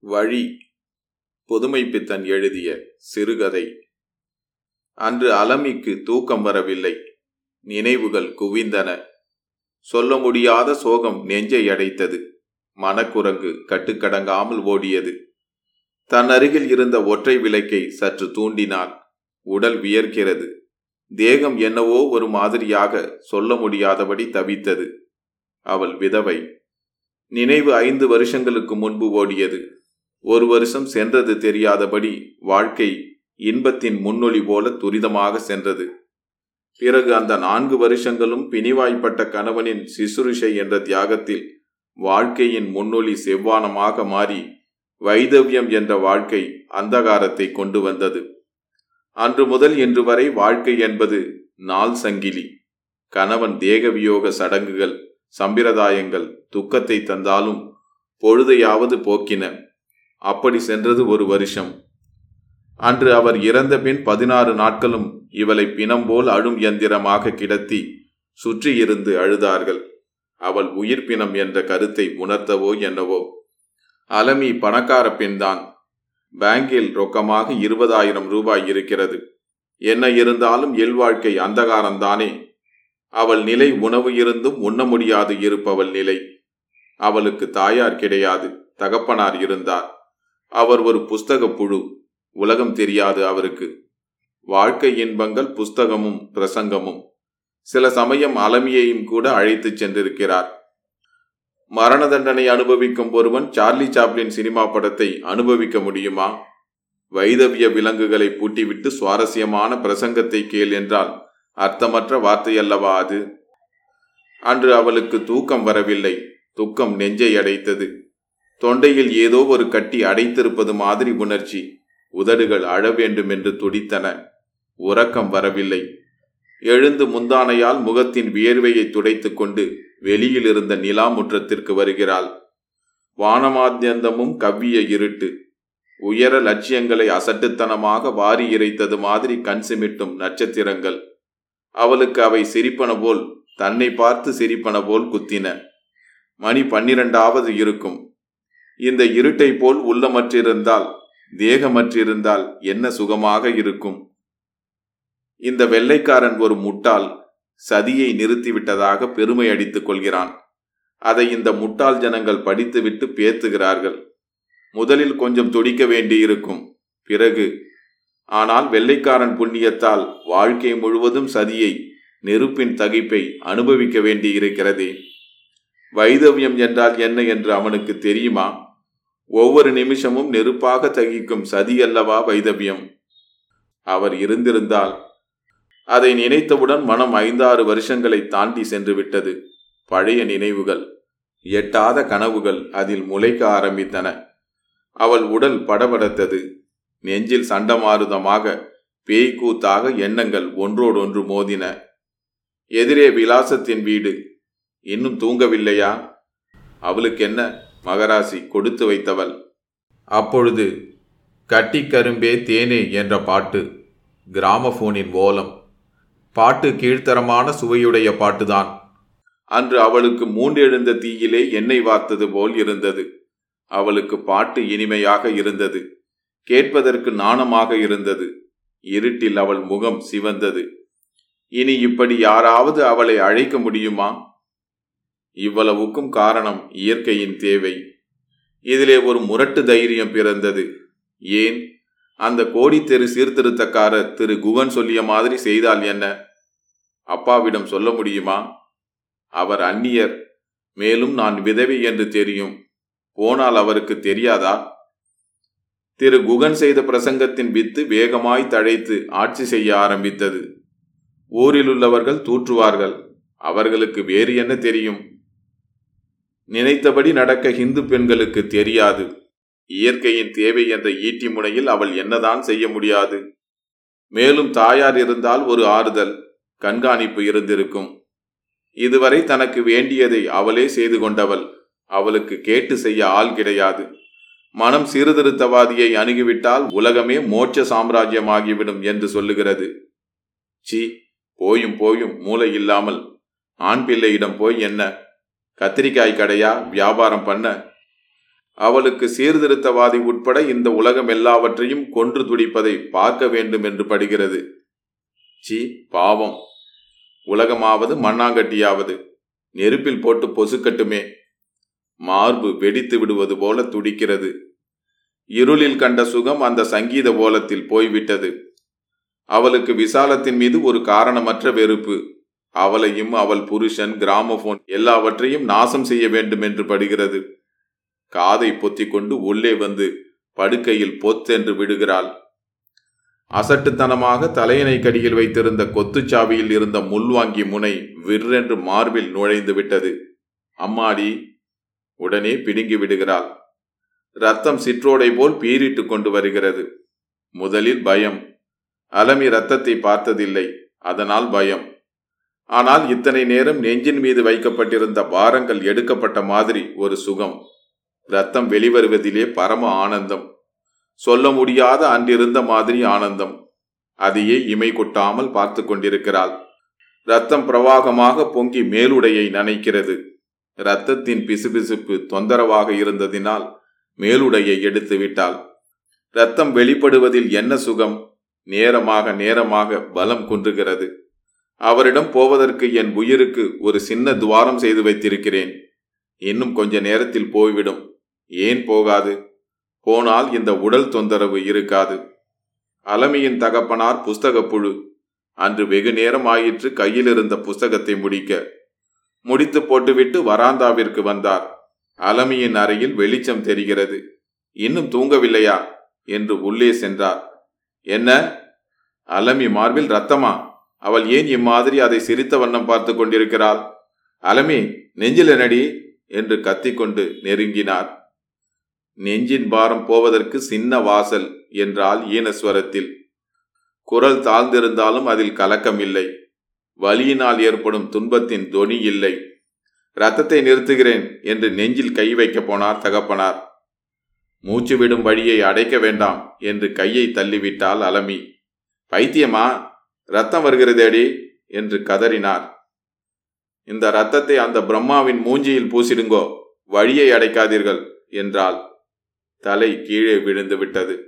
வழி புதுமைப்பித்தன் எழுதிய சிறுகதை. அன்று அலமிக்கு தூக்கம் வரவில்லை. நினைவுகள் குவிந்தன. சொல்ல முடியாத சோகம் நெஞ்சை அடைத்தது. மனக்குரங்கு கட்டுக்கடங்காமல் ஓடியது. தன் அருகில் இருந்த ஒற்றை விளக்கை சற்று தூண்டினான். உடல் வியர்க்கிறது. தேகம் என்னவோ ஒரு மாதிரியாக சொல்ல முடியாதபடி தவித்தது. அவள் விதவை. நினைவு ஐந்து வருஷங்களுக்கு முன்பு ஓடியது. ஒரு வருஷம் சென்றது தெரியாதபடி வாழ்க்கை இன்பத்தின் முன்னொளி போல துரிதமாக சென்றது. பிறகு அந்த நான்கு வருஷங்களும் பிணிவாய்ப்பட்ட கணவனின் சிசுருஷை என்ற தியாகத்தில் வாழ்க்கையின் முன்னொளி செவ்வானமாக மாறி வைதவியம் என்ற வாழ்க்கை அந்தகாரத்தை கொண்டு வந்தது. அன்று முதல் இன்று வரை வாழ்க்கை என்பது நாள் சங்கிலி. கணவன் தேகவியோக சடங்குகள் சம்பிரதாயங்கள் துக்கத்தை தந்தாலும் பொழுதையாவது போக்கின. அப்படி சென்றது ஒரு வருஷம். அன்று அவர் இறந்த பின் பதினாறு நாட்களும் இவளை பிணம் போல் அழும் எந்திரமாக கிடத்தி சுற்றியிருந்து அழுதார்கள். அவள் உயிர் பிணம் என்ற கருத்தை உணர்த்தவோ என்னவோ. அலமி பணக்கார பெண்தான். பேங்கில் ரொக்கமாக இருபதாயிரம் ரூபாய் இருக்கிறது. என்ன இருந்தாலும் இல்வாழ்க்கை அந்தகாரம்தானே. அவள் நிலை உணவு இருந்தும் உண்ண முடியாது இருப்பவள் நிலை. அவளுக்கு தாயார் கிடையாது தகப்பனார் இருந்தார். அவர் ஒரு புஸ்தக புழு உலகம் தெரியாது அவருக்கு. வாழ்க்கை இன்பங்கள் புஸ்தகமும் பிரசங்கமும். சில சமயம் அலமியையும் கூட அழைத்துச் சென்றிருக்கிறார். மரண தண்டனை அனுபவிக்கும் ஒருவன் சார்லி சாப்ளின் சினிமா படத்தை அனுபவிக்க முடியுமா? வைதவிய விலங்குகளை பூட்டிவிட்டு சுவாரஸ்யமான பிரசங்கத்தை கேள் என்றால் அர்த்தமற்ற வார்த்தையல்லவா அது? அன்று அவளுக்கு தூக்கம் வரவில்லை. துக்கம் நெஞ்சை அடைத்தது. தொண்டையில் ஏதோ ஒரு கட்டி அடைத்திருப்பது மாதிரி உணர்ச்சி. உதடுகள் அழ வேண்டும் என்று துடித்தன. உறக்கம் வரவில்லை. எழுந்து முந்தானையால் முகத்தின் வியர்வையை துடைத்துக் கொண்டு வெளியில் இருந்த நிலா முற்றத்திற்கு வருகிறாள். வானமாத்தியந்தமும் கவ்விய இருட்டு. உயர லட்சியங்களை அசட்டுத்தனமாக வாரி இறைத்தது மாதிரி கண் சிமிட்டும் நட்சத்திரங்கள். அவளுக்கு அவை சிரிப்பன போல் தன்னை பார்த்து சிரிப்பன போல் குத்தின. மணி பன்னிரண்டாவது இருக்கும். இந்த இருட்டை போல் உள்ளமற்றிருந்தால் தேகமற்றிருந்தால் என்ன சுகமாக இருக்கும்? இந்த வெள்ளைக்காரன் ஒரு முட்டாள் சதியை நிறுத்திவிட்டதாக பெருமை அடித்துக் கொள்கிறான். அதை இந்த முட்டாள் ஜனங்கள் படித்துவிட்டு பேத்துகிறார்கள். முதலில் கொஞ்சம் துடிக்க வேண்டியிருக்கும். பிறகு ஆனால் வெள்ளைக்காரன் புண்ணியத்தால் வாழ்க்கை முழுவதும் சதியை நெருப்பின் தகிப்பை அனுபவிக்க வேண்டியிருக்கிறதே. வைதவியம் என்றால் என்ன என்று அவனுக்கு தெரியுமா? ஒவ்வொரு நிமிஷமும் நெருப்பாக தகிக்கும் சதியல்லவா வைதவியம். அவர் இருந்திருந்தால் அதை நினைத்தவுடன் மனம் ஐந்தாறு வருஷங்களை தாண்டி சென்று விட்டது பழைய நினைவுகள் எட்டாத கனவுகள் அதில் முளைக்க ஆரம்பித்தன. அவள் உடல் படபடத்தது. நெஞ்சில் சண்டமாருதமாக பேய்கூத்தாக எண்ணங்கள் ஒன்றோடொன்று மோதின. எதிரே விலாசத்தின் வீடு. இன்னும் தூங்கவில்லையா? அவளுக்கென்ன? மகராசி கொடுத்து வைத்தவள். அப்பொழுது கட்டிக்கரும்பே தேனே என்ற பாட்டு கிராமபோனின் ஓலம். பாட்டு கீழ்த்தரமான சுவையுடைய பாட்டுதான். அன்று அவளுக்கு மூண்டெழுந்த தீயிலே எண்ணெய் வார்த்தது போல் இருந்தது. அவளுக்கு பாட்டு இனிமையாக இருந்தது. கேட்பதற்கு நாணமாக இருந்தது. இருட்டில் அவள் முகம் சிவந்தது. இனி இப்படி யாராவது அவளை அழைக்க முடியுமா? இவ்வளவுக்கும் காரணம் இயற்கையின் தேவை. இதிலே ஒரு முரட்டு தைரியம் பிறந்தது. ஏன்? அந்த கோடி தெரு சீர்திருத்தக்காரர் திரு குகன் சொல்லிய மாதிரி செய்தால் என்ன? அப்பாவிடம் சொல்ல முடியுமா? அவர் அந்நியர். மேலும் நான் விதவி என்று தெரியும். போனால் அவருக்கு தெரியாதா? திரு குகன் செய்த பிரசங்கத்தின் வித்து வேகமாய் தழைத்து ஆட்சி செய்ய ஆரம்பித்தது. ஊரில் உள்ளவர்கள் தூற்றுவார்கள். அவர்களுக்கு வேறு என்ன தெரியும்? நினைத்தபடி நடக்க ஹிந்து பெண்களுக்கு தெரியாது. இயற்கையின் தேவை என்ற ஈட்டி முனையில் அவள் என்னதான் செய்ய முடியாது. மேலும் தாயார் இருந்தால் ஒரு ஆறுதல் கண்காணிப்பு இருந்திருக்கும். இதுவரை தனக்கு வேண்டியதை அவளே செய்து கொண்டவள். அவளுக்கு கேட்டு செய்ய ஆள் கிடையாது. மனம் சீர்திருத்தவாதியை அணுகிவிட்டால் உலகமே மோட்ச சாம்ராஜ்யமாகிவிடும் என்று சொல்லுகிறது. சி போயும் போயும் மூளை இல்லாமல். ஆண் பிள்ளையிடம் போய் என்ன? கத்திரிக்காய் கடையா வியாபாரம் பண்ண? அவளுக்கு சீர்திருத்தவாதி உட்பட இந்த உலகம் எல்லாவற்றையும் கொன்று துடிப்பதை பார்க்க வேண்டும் என்று படுகிறது. சி பாவம். உலகமாவது மண்ணாங்கட்டியாவது. நெருப்பில் போட்டு பொசுக்கட்டுமே. மார்பு வெடித்து விடுவது போல துடிக்கிறது. இருளில் கண்ட சுகம் அந்த சங்கீத ஓலத்தில் போய்விட்டது. அவளுக்கு விசாலத்தின் மீது ஒரு காரணமற்ற வெறுப்பு. அவளையும் அவள் புருஷன் கிராமபோன் எல்லாவற்றையும் நாசம் செய்ய வேண்டும் என்று படுகிறது. காதை பொத்திக் கொண்டு உள்ளே வந்து படுக்கையில் பொத்தென்று விடுகிறாள். அசட்டுத்தனமாக தலையணை கடியில் வைத்திருந்த கொத்துச்சாவியில் இருந்த முள்வாங்கி முனை விற்றென்று மார்பில் நுழைந்து விட்டது. அம்மாடி உடனே பிடுங்கி விடுகிறாள். ரத்தம் சிற்றோடை போல் பீறிட்டு கொண்டு வருகிறது. முதலில் பயம். அலமி ரத்தத்தை பார்த்ததில்லை. அதனால் பயம். ஆனால் இத்தனை நேரம் நெஞ்சின் மீது வைக்கப்பட்டிருந்த பாரங்கள் எடுக்கப்பட்ட மாதிரி ஒரு சுகம். ரத்தம் வெளிவருவதிலே பரம ஆனந்தம். சொல்ல முடியாத அன்றிருந்த மாதிரி ஆனந்தம். அதையே இமை கொட்டாமல் பார்த்து கொண்டிருக்கிறாள். ரத்தம் பிரவாகமாக பொங்கி மேலுடையை நனைக்கிறது. ரத்தத்தின் பிசுபிசுப்பு தொந்தரவாக இருந்ததினால் மேலுடையை எடுத்து விட்டாள். ரத்தம் வெளிப்படுவதில் என்ன சுகம்? நேரமாக நேரமாக பலம் குன்றுகிறது. அவரிடம் போவதற்கு என் உயிருக்கு ஒரு சின்ன துவாரம் செய்து வைத்திருக்கிறேன். இன்னும் கொஞ்ச நேரத்தில் போய்விடும். ஏன் போகாது? போனால் இந்த உடல் தொந்தரவு இருக்காது. அலமியின் தகப்பனார் புஸ்தகப் புழு அன்று வெகு நேரம் ஆயிற்று கையில் இருந்த புஸ்தகத்தை முடிக்க. முடித்து போட்டுவிட்டு வராந்தாவிற்கு வந்தார். அலமியின் அறையில் வெளிச்சம் தெரிகிறது. இன்னும் தூங்கவில்லையா? என்று உள்ளே சென்றார். என்ன? அலமி மார்பில் ரத்தமா? அவள் ஏன் இம்மாதிரி அதை சிரித்த வண்ணம் பார்த்து கொண்டிருக்கிறாள்? அலமி நெஞ்சில் நடி என்று கத்திக்கொண்டு நெருங்கினார். நெஞ்சின் பாரம் போவதற்கு சின்ன வாசல் என்றால் ஈனஸ்வரத்தில். குரல் தாழ்ந்திருந்தாலும் அதில் கலக்கம் இல்லை வலியினால் ஏற்படும் துன்பத்தின் தொனி இல்லை. ரத்தத்தை நிறுத்துகிறேன் என்று நெஞ்சில் கை வைக்கப் போனார் தகப்பனார். மூச்சு விடும் வழியை அடைக்க வேண்டாம் என்று கையை தள்ளிவிட்டால் அலமி. பைத்தியமா? ரத்தம் வருகிறதேடி என்று கதறினார். இந்த ரத்தத்தை அந்த பிரம்மாவின் மூஞ்சியில் பூசிடுங்கோ வழியை அடைக்காதீர்கள் என்றால் தலை கீழே விழுந்து விட்டது.